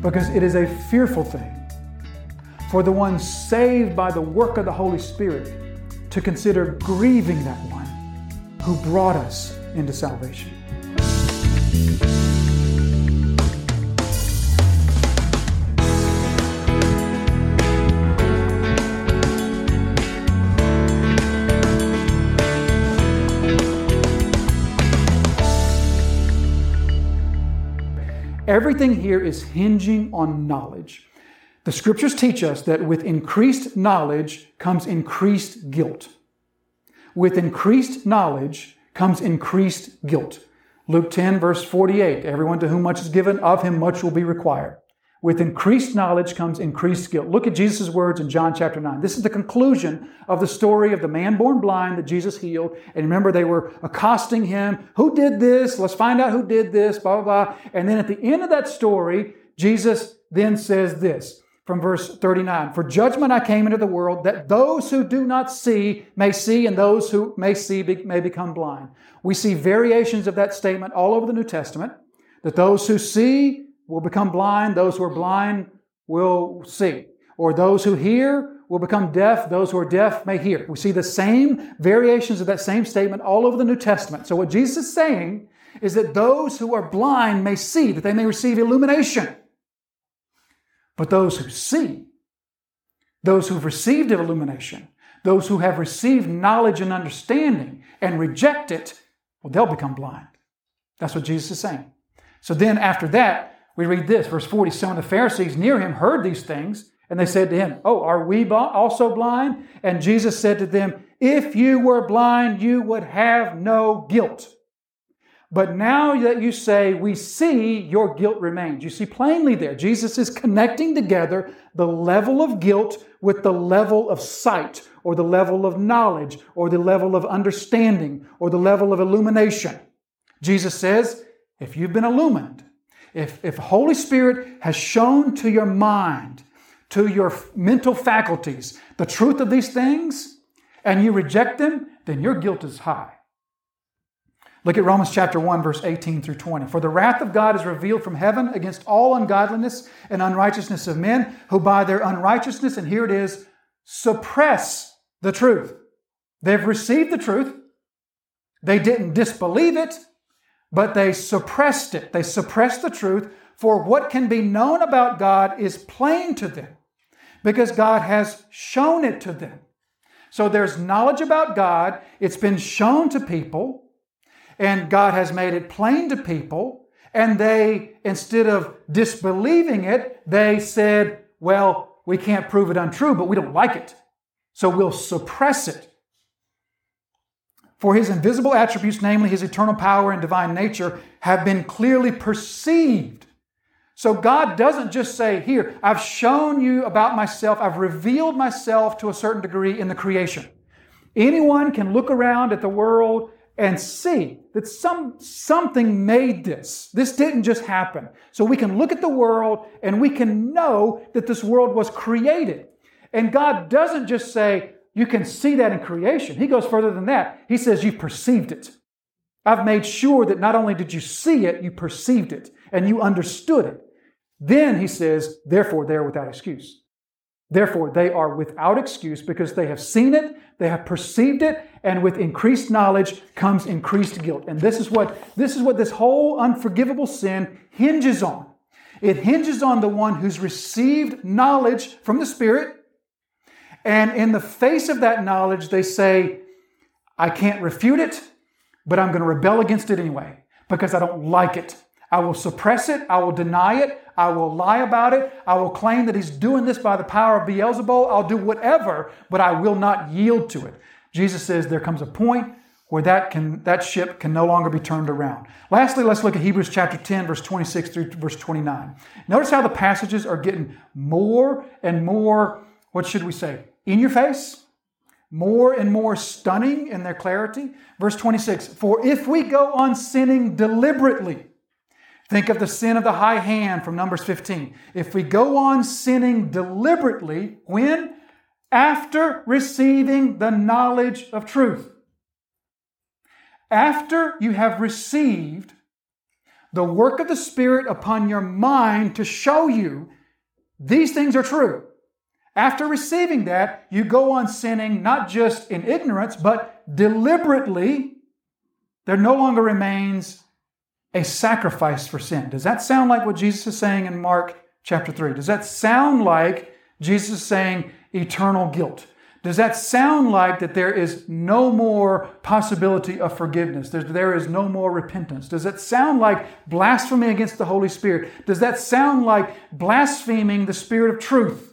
because it is a fearful thing for the one saved by the work of the Holy Spirit to consider grieving that one who brought us into salvation. Everything here is hinging on knowledge. The scriptures teach us that with increased knowledge comes increased guilt. With increased knowledge comes increased guilt. Luke 10, verse 48 Everyone to whom much is given, of him much will be required. With increased knowledge comes increased guilt. Look at Jesus' words in John chapter 9. This is the conclusion of the story of the man born blind that Jesus healed. And remember, they were accosting him. Who did this? Let's find out who did this, blah, blah, blah. And then at the end of that story, Jesus then says this from verse 39 For judgment I came into the world, that those who do not see may see, and those who may see may become blind. We see variations of that statement all over the New Testament that those who see will become blind, those who are blind will see. Or those who hear will become deaf, those who are deaf may hear. We see the same variations of that same statement all over the New Testament. So, what Jesus is saying is that those who are blind may see, that they may receive illumination. But those who see, those who've received illumination, those who have received knowledge and understanding and reject it, well, they'll become blind. That's what Jesus is saying. So then, after that, we read this, verse 40 Some of the Pharisees near him heard these things, and they said to him, Oh, are we also blind? And Jesus said to them, If you were blind, you would have no guilt. But now that you say, We see, your guilt remains. You see plainly there, Jesus is connecting together the level of guilt with the level of sight, or the level of knowledge, or the level of understanding, or the level of illumination. Jesus says, If you've been illumined, if, if Holy Spirit has shown to your mind, to your mental faculties, the truth of these things, and you reject them, then your guilt is high. Look at Romans chapter 1, verse 18 through 20. For the wrath of God is revealed from heaven against all ungodliness and unrighteousness of men, who by their unrighteousness, and here it is, suppress the truth. They've received the truth. They didn't disbelieve it, but they suppressed it. They suppressed the truth, for what can be known about God is plain to them because God has shown it to them. So there's knowledge about God, it's been shown to people, and God has made it plain to people. And they, instead of disbelieving it, they said, Well, we can't prove it untrue, but we don't like it. So we'll suppress it. For his invisible attributes, namely his eternal power and divine nature, have been clearly perceived. So God doesn't just say, Here, I've shown you about myself, I've revealed myself to a certain degree in the creation. Anyone can look around at the world and see that some, something made this. This didn't just happen. So we can look at the world and we can know that this world was created. And God doesn't just say, you can see that in creation. He goes further than that. He says, You perceived it. I've made sure that not only did you see it, you perceived it and you understood it. Then he says, Therefore, they are without excuse. Therefore, they are without excuse because they have seen it, they have perceived it, and with increased knowledge comes increased guilt. And this is what this is what this whole unforgivable sin hinges on. It hinges on the one who's received knowledge from the Spirit and in the face of that knowledge, they say, I can't refute it, but I'm going to rebel against it anyway because I don't like it. I will suppress it. I will deny it. I will lie about it. I will claim that he's doing this by the power of Beelzebul. I'll do whatever, but I will not yield to it. Jesus says there comes a point where that can that ship can no longer be turned around. Lastly, let's look at Hebrews chapter 10 verse 26 through verse 29. Notice how the passages are getting more and more what should we say? In your face, more and more stunning in their clarity. Verse 26 For if we go on sinning deliberately, think of the sin of the high hand from Numbers 15. If we go on sinning deliberately, when? After receiving the knowledge of truth. After you have received the work of the Spirit upon your mind to show you these things are true. After receiving that, you go on sinning not just in ignorance, but deliberately. There no longer remains a sacrifice for sin. Does that sound like what Jesus is saying in Mark chapter 3? Does that sound like Jesus is saying eternal guilt? Does that sound like that there is no more possibility of forgiveness? There's, there is no more repentance? Does that sound like blasphemy against the Holy Spirit? Does that sound like blaspheming the Spirit of truth?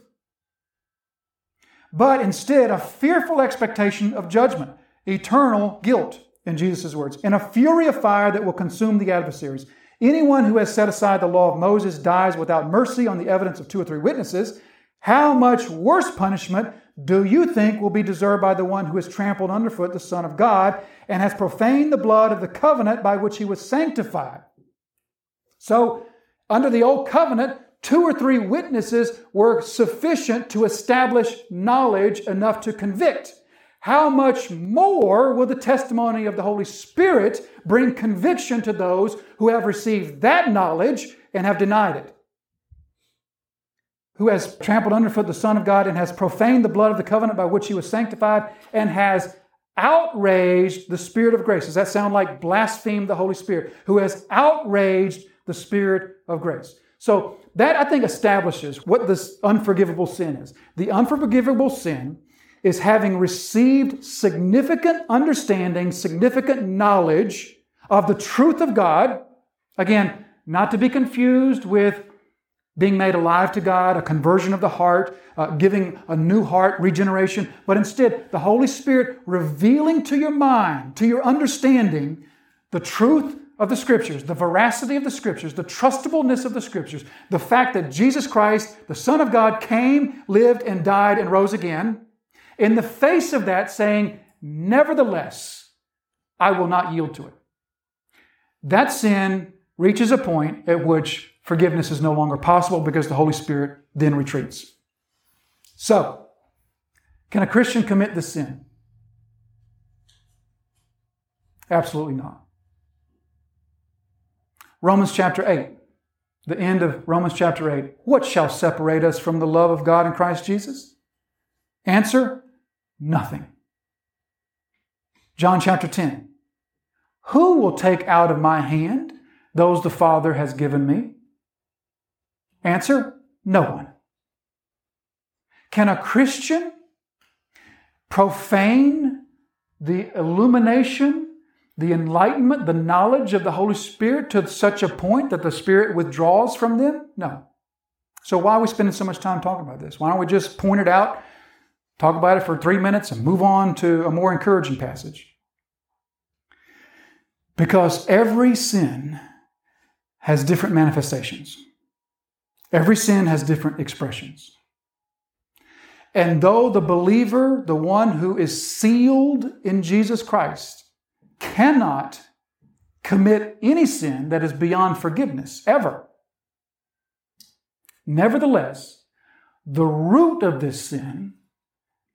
But instead, a fearful expectation of judgment, eternal guilt, in Jesus' words, and a fury of fire that will consume the adversaries. Anyone who has set aside the law of Moses dies without mercy on the evidence of two or three witnesses. How much worse punishment do you think will be deserved by the one who has trampled underfoot the Son of God and has profaned the blood of the covenant by which he was sanctified? So, under the old covenant, two or three witnesses were sufficient to establish knowledge enough to convict. How much more will the testimony of the Holy Spirit bring conviction to those who have received that knowledge and have denied it? who has trampled underfoot the Son of God and has profaned the blood of the covenant by which he was sanctified and has outraged the Spirit of grace. Does that sound like blaspheme the Holy Spirit? Who has outraged the Spirit of grace. So that I think establishes what this unforgivable sin is. The unforgivable sin is having received significant understanding, significant knowledge of the truth of God. Again, not to be confused with being made alive to God, a conversion of the heart, uh, giving a new heart, regeneration, but instead the Holy Spirit revealing to your mind, to your understanding, the truth of the Scriptures, the veracity of the Scriptures, the trustableness of the Scriptures, the fact that Jesus Christ, the Son of God, came, lived, and died and rose again. In the face of that, saying, Nevertheless, I will not yield to it. That sin reaches a point at which forgiveness is no longer possible because the Holy Spirit then retreats. So, can a Christian commit this sin? Absolutely not. Romans chapter 8, the end of Romans chapter 8. What shall separate us from the love of God in Christ Jesus? Answer nothing. John chapter 10. Who will take out of my hand those the Father has given me? Answer no one. Can a Christian profane the illumination, the enlightenment, the knowledge of the Holy Spirit to such a point that the Spirit withdraws from them? No. So, why are we spending so much time talking about this? Why don't we just point it out, talk about it for three minutes, and move on to a more encouraging passage? Because every sin has different manifestations. Every sin has different expressions. And though the believer, the one who is sealed in Jesus Christ, cannot commit any sin that is beyond forgiveness, ever, nevertheless, the root of this sin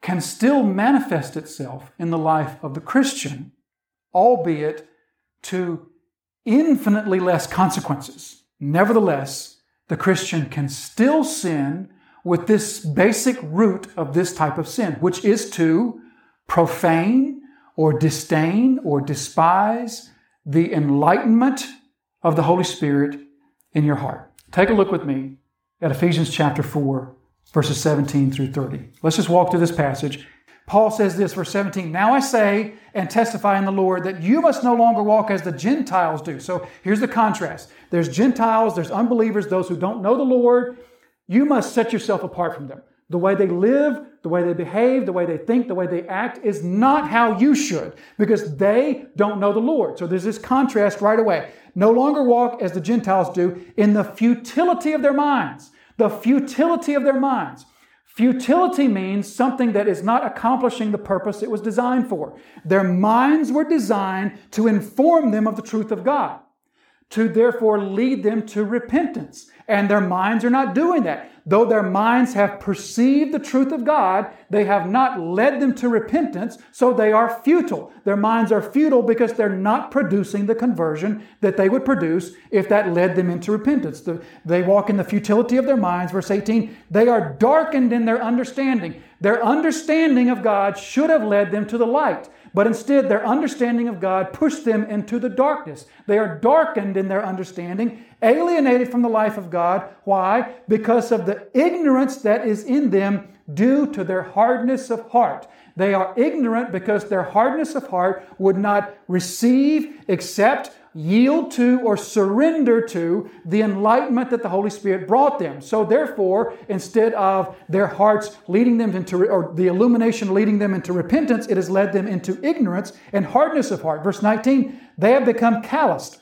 can still manifest itself in the life of the Christian, albeit to infinitely less consequences. Nevertheless, the Christian can still sin with this basic root of this type of sin, which is to profane or disdain or despise the enlightenment of the Holy Spirit in your heart. Take a look with me at Ephesians chapter 4, verses 17 through 30. Let's just walk through this passage Paul says this, verse 17 Now I say and testify in the Lord that you must no longer walk as the Gentiles do. So here's the contrast there's Gentiles, there's unbelievers, those who don't know the Lord. You must set yourself apart from them. The way they live, the way they behave, the way they think, the way they act is not how you should because they don't know the Lord. So there's this contrast right away. No longer walk as the Gentiles do in the futility of their minds. The futility of their minds. Futility means something that is not accomplishing the purpose it was designed for. Their minds were designed to inform them of the truth of God, to therefore lead them to repentance. And their minds are not doing that. Though their minds have perceived the truth of God, they have not led them to repentance, so they are futile. Their minds are futile because they're not producing the conversion that they would produce if that led them into repentance. They walk in the futility of their minds. Verse 18, they are darkened in their understanding. Their understanding of God should have led them to the light. But instead, their understanding of God pushed them into the darkness. They are darkened in their understanding, alienated from the life of God. Why? Because of the ignorance that is in them due to their hardness of heart. They are ignorant because their hardness of heart would not receive, accept, yield to or surrender to the enlightenment that the Holy Spirit brought them. So therefore, instead of their hearts leading them into, or the illumination leading them into repentance, it has led them into ignorance and hardness of heart. Verse 19, they have become calloused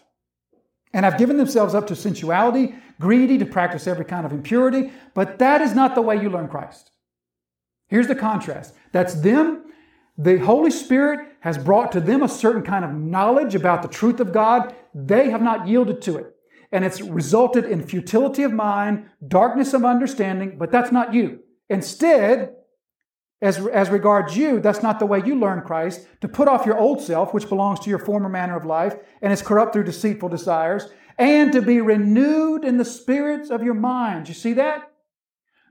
and have given themselves up to sensuality, greedy to practice every kind of impurity. But that is not the way you learn Christ. Here's the contrast. That's them the Holy Spirit has brought to them a certain kind of knowledge about the truth of God. They have not yielded to it. And it's resulted in futility of mind, darkness of understanding, but that's not you. Instead, as, as regards you, that's not the way you learn Christ, to put off your old self, which belongs to your former manner of life and is corrupt through deceitful desires, and to be renewed in the spirits of your mind. You see that?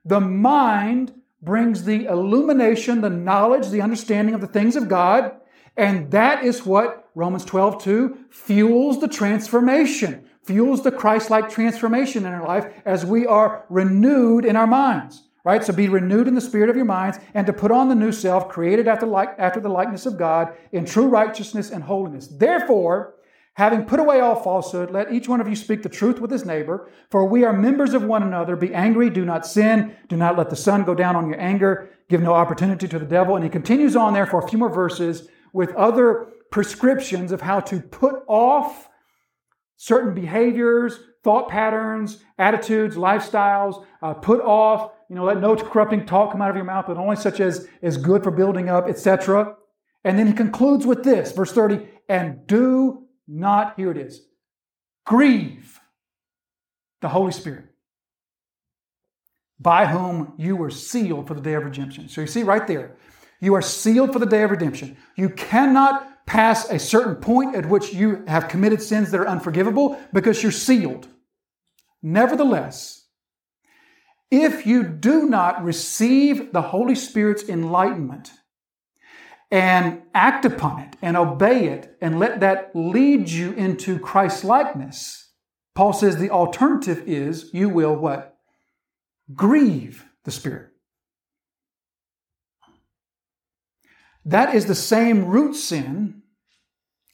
The mind brings the illumination, the knowledge, the understanding of the things of God. And that is what Romans 12, 2 fuels the transformation, fuels the Christ like transformation in our life as we are renewed in our minds. Right? So be renewed in the spirit of your minds and to put on the new self created after, like, after the likeness of God in true righteousness and holiness. Therefore, Having put away all falsehood, let each one of you speak the truth with his neighbor, for we are members of one another. Be angry, do not sin, do not let the sun go down on your anger, give no opportunity to the devil. And he continues on there for a few more verses with other prescriptions of how to put off certain behaviors, thought patterns, attitudes, lifestyles, uh, put off, you know, let no corrupting talk come out of your mouth, but only such as is good for building up, etc. And then he concludes with this, verse 30, and do not, here it is, grieve the Holy Spirit, by whom you were sealed for the day of redemption. So you see right there, you are sealed for the day of redemption. You cannot pass a certain point at which you have committed sins that are unforgivable because you're sealed. Nevertheless, if you do not receive the Holy Spirit's enlightenment, and act upon it and obey it and let that lead you into Christ likeness. Paul says the alternative is you will what? Grieve the Spirit. That is the same root sin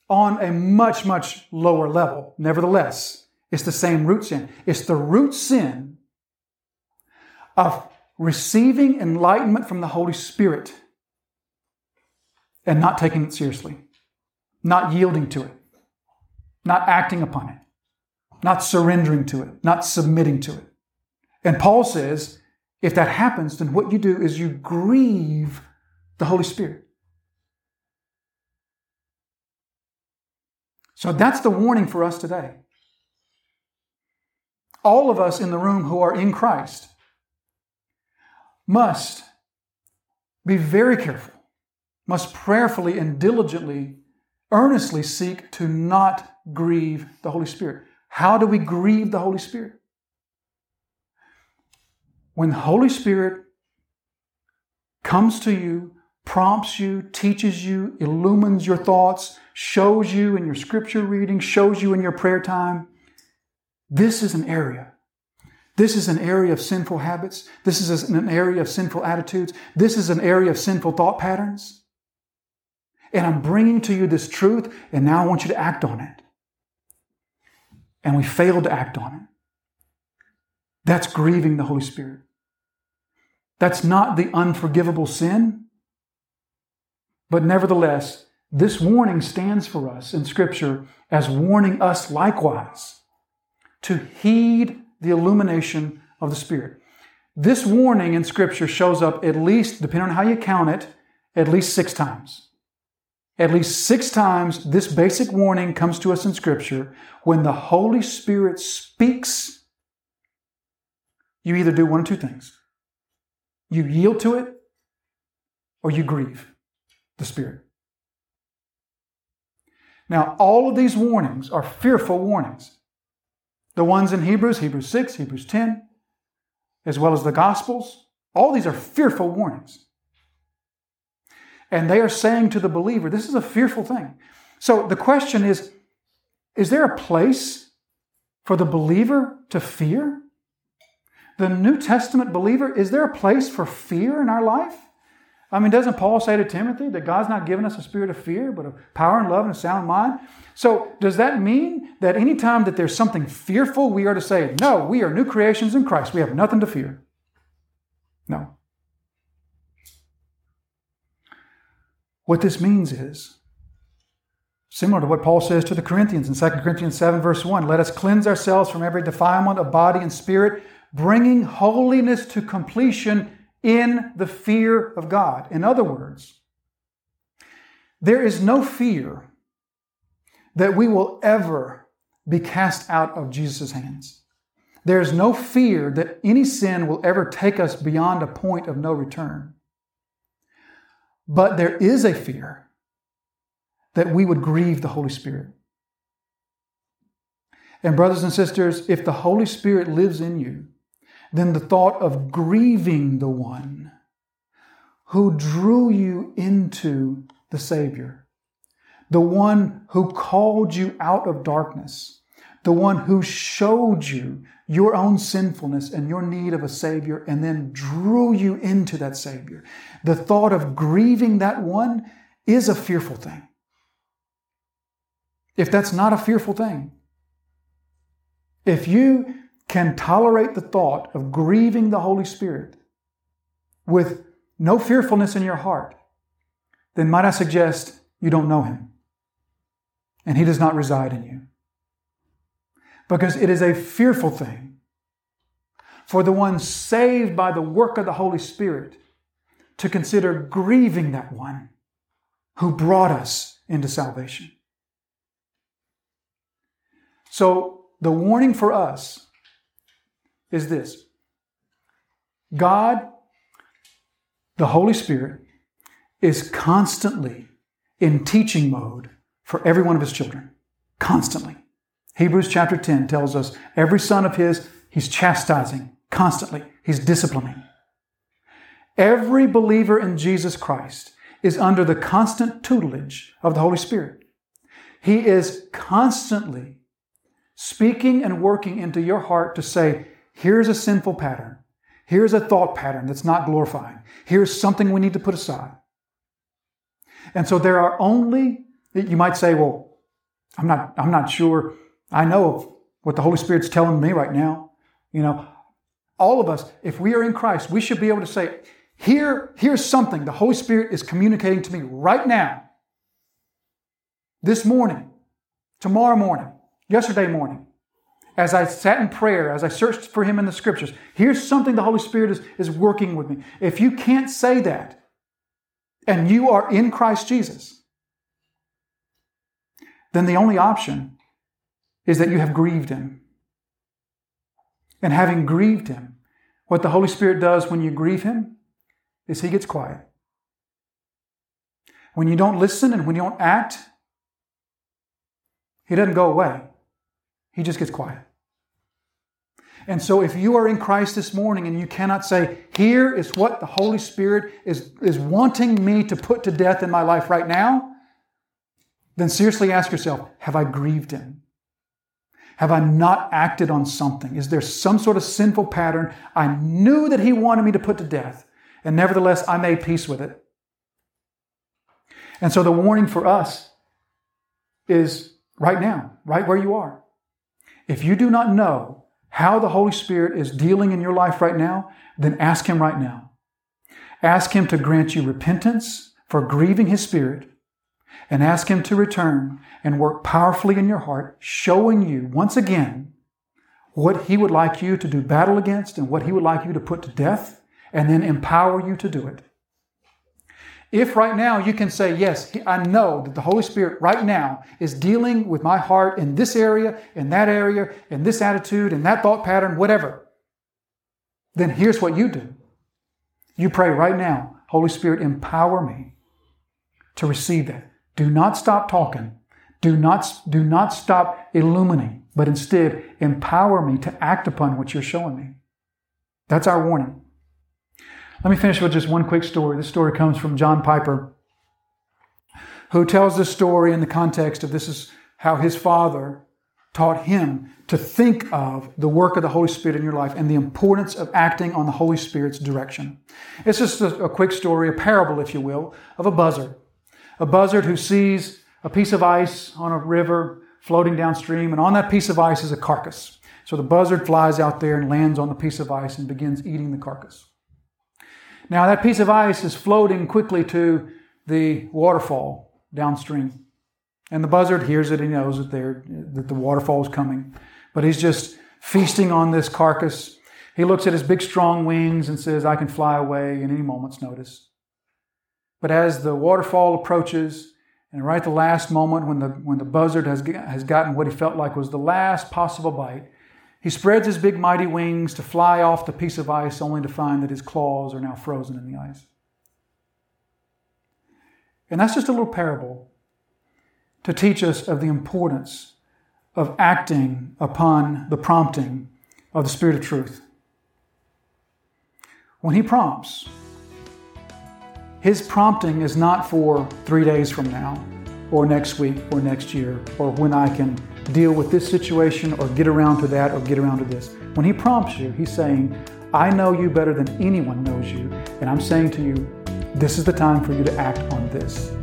on a much, much lower level. Nevertheless, it's the same root sin. It's the root sin of receiving enlightenment from the Holy Spirit and not taking it seriously, not yielding to it, not acting upon it, not surrendering to it, not submitting to it. And Paul says, if that happens, then what you do is you grieve the Holy Spirit. So that's the warning for us today. All of us in the room who are in Christ must be very careful must prayerfully and diligently, earnestly seek to not grieve the Holy Spirit. How do we grieve the Holy Spirit? When the Holy Spirit comes to you, prompts you, teaches you, illumines your thoughts, shows you in your scripture reading, shows you in your prayer time, this is an area this is an area of sinful habits. This is an area of sinful attitudes. This is an area of sinful thought patterns. And I'm bringing to you this truth, and now I want you to act on it. And we failed to act on it. That's grieving the Holy Spirit. That's not the unforgivable sin. But nevertheless, this warning stands for us in Scripture as warning us likewise to heed the illumination of the Spirit. This warning in Scripture shows up at least, depending on how you count it, at least six times. At least six times, this basic warning comes to us in Scripture. When the Holy Spirit speaks, you either do one of two things you yield to it or you grieve the Spirit. Now, all of these warnings are fearful warnings. The ones in Hebrews, Hebrews 6, Hebrews 10, as well as the Gospels, all these are fearful warnings. And they are saying to the believer, this is a fearful thing. So the question is is there a place for the believer to fear? The New Testament believer, is there a place for fear in our life? I mean, doesn't Paul say to Timothy that God's not given us a spirit of fear, but of power and love and a sound mind? So, does that mean that anytime that there's something fearful, we are to say, no, we are new creations in Christ. We have nothing to fear? No. What this means is similar to what Paul says to the Corinthians in 2 Corinthians 7, verse 1 let us cleanse ourselves from every defilement of body and spirit, bringing holiness to completion in the fear of God. In other words, there is no fear that we will ever be cast out of Jesus' hands. There is no fear that any sin will ever take us beyond a point of no return. But there is a fear that we would grieve the Holy Spirit. And, brothers and sisters, if the Holy Spirit lives in you, then the thought of grieving the one who drew you into the Savior, the one who called you out of darkness, the one who showed you your own sinfulness and your need of a Savior and then drew you into that Savior. The thought of grieving that one is a fearful thing. If that's not a fearful thing, if you can tolerate the thought of grieving the Holy Spirit with no fearfulness in your heart, then might I suggest you don't know Him and He does not reside in you because it is a fearful thing for the one saved by the work of the Holy Spirit to consider grieving that one who brought us into salvation. So, the warning for us is this God, the Holy Spirit, is constantly in teaching mode for every one of his children. Constantly. Hebrews chapter 10 tells us every son of his, he's chastising constantly, he's disciplining. Every believer in Jesus Christ is under the constant tutelage of the Holy Spirit. He is constantly speaking and working into your heart to say, here's a sinful pattern. Here's a thought pattern that's not glorifying. Here's something we need to put aside. And so there are only, you might say, well, I'm not, I'm not sure I know what the Holy Spirit's telling me right now. You know, all of us, if we are in Christ, we should be able to say, here, here's something the Holy Spirit is communicating to me right now. This morning, tomorrow morning, yesterday morning, as I sat in prayer, as I searched for Him in the scriptures, here's something the Holy Spirit is, is working with me. If you can't say that, and you are in Christ Jesus, then the only option is that you have grieved him. And having grieved him, what the Holy Spirit does when you grieve him is he gets quiet. When you don't listen and when you don't act, he doesn't go away. He just gets quiet. And so, if you are in Christ this morning and you cannot say, Here is what the Holy Spirit is, is wanting me to put to death in my life right now, then seriously ask yourself, Have I grieved Him? Have I not acted on something? Is there some sort of sinful pattern I knew that He wanted me to put to death, and nevertheless I made peace with it? And so the warning for us is right now, right where you are. If you do not know how the Holy Spirit is dealing in your life right now, then ask Him right now. Ask Him to grant you repentance for grieving His Spirit and ask Him to return and work powerfully in your heart, showing you once again what He would like you to do battle against and what He would like you to put to death, and then empower you to do it. If right now you can say, Yes, I know that the Holy Spirit right now is dealing with my heart in this area, in that area, in this attitude, in that thought pattern, whatever, then here's what you do. You pray right now, Holy Spirit, empower me to receive that. Do not stop talking. Do not, do not stop illuminating, but instead empower me to act upon what you're showing me. That's our warning. Let me finish with just one quick story. This story comes from John Piper, who tells this story in the context of this is how his father taught him to think of the work of the Holy Spirit in your life and the importance of acting on the Holy Spirit's direction. It's just a, a, quick story, a parable, if you will, of a buzzard. A buzzard who sees a piece of ice on a river floating downstream, and on that piece of ice is a carcass. So the buzzard flies out there and lands on the piece of ice and begins eating the carcass. Now, that piece of ice is floating quickly to the waterfall downstream. And the buzzard hears it, he knows that, that the waterfall is coming. But he's just feasting on this carcass. He looks at his big, strong wings and says, I can fly away in any moment's notice. But as the waterfall approaches, and right at the last moment when the, when the buzzard has, has gotten what he felt like was the last possible bite, he spreads his big, mighty wings to fly off the piece of ice, only to find that his claws are now frozen in the ice. And that's just a little parable to teach us of the importance of acting upon the prompting of the Spirit of truth. When He prompts, His prompting is not for three days from now, or next week, or next year, or when I can deal with this situation, or get around to that, or get around to this. When He prompts you, He's saying, I know you better than anyone knows you, and I'm saying to you, this is the time for you to act on this.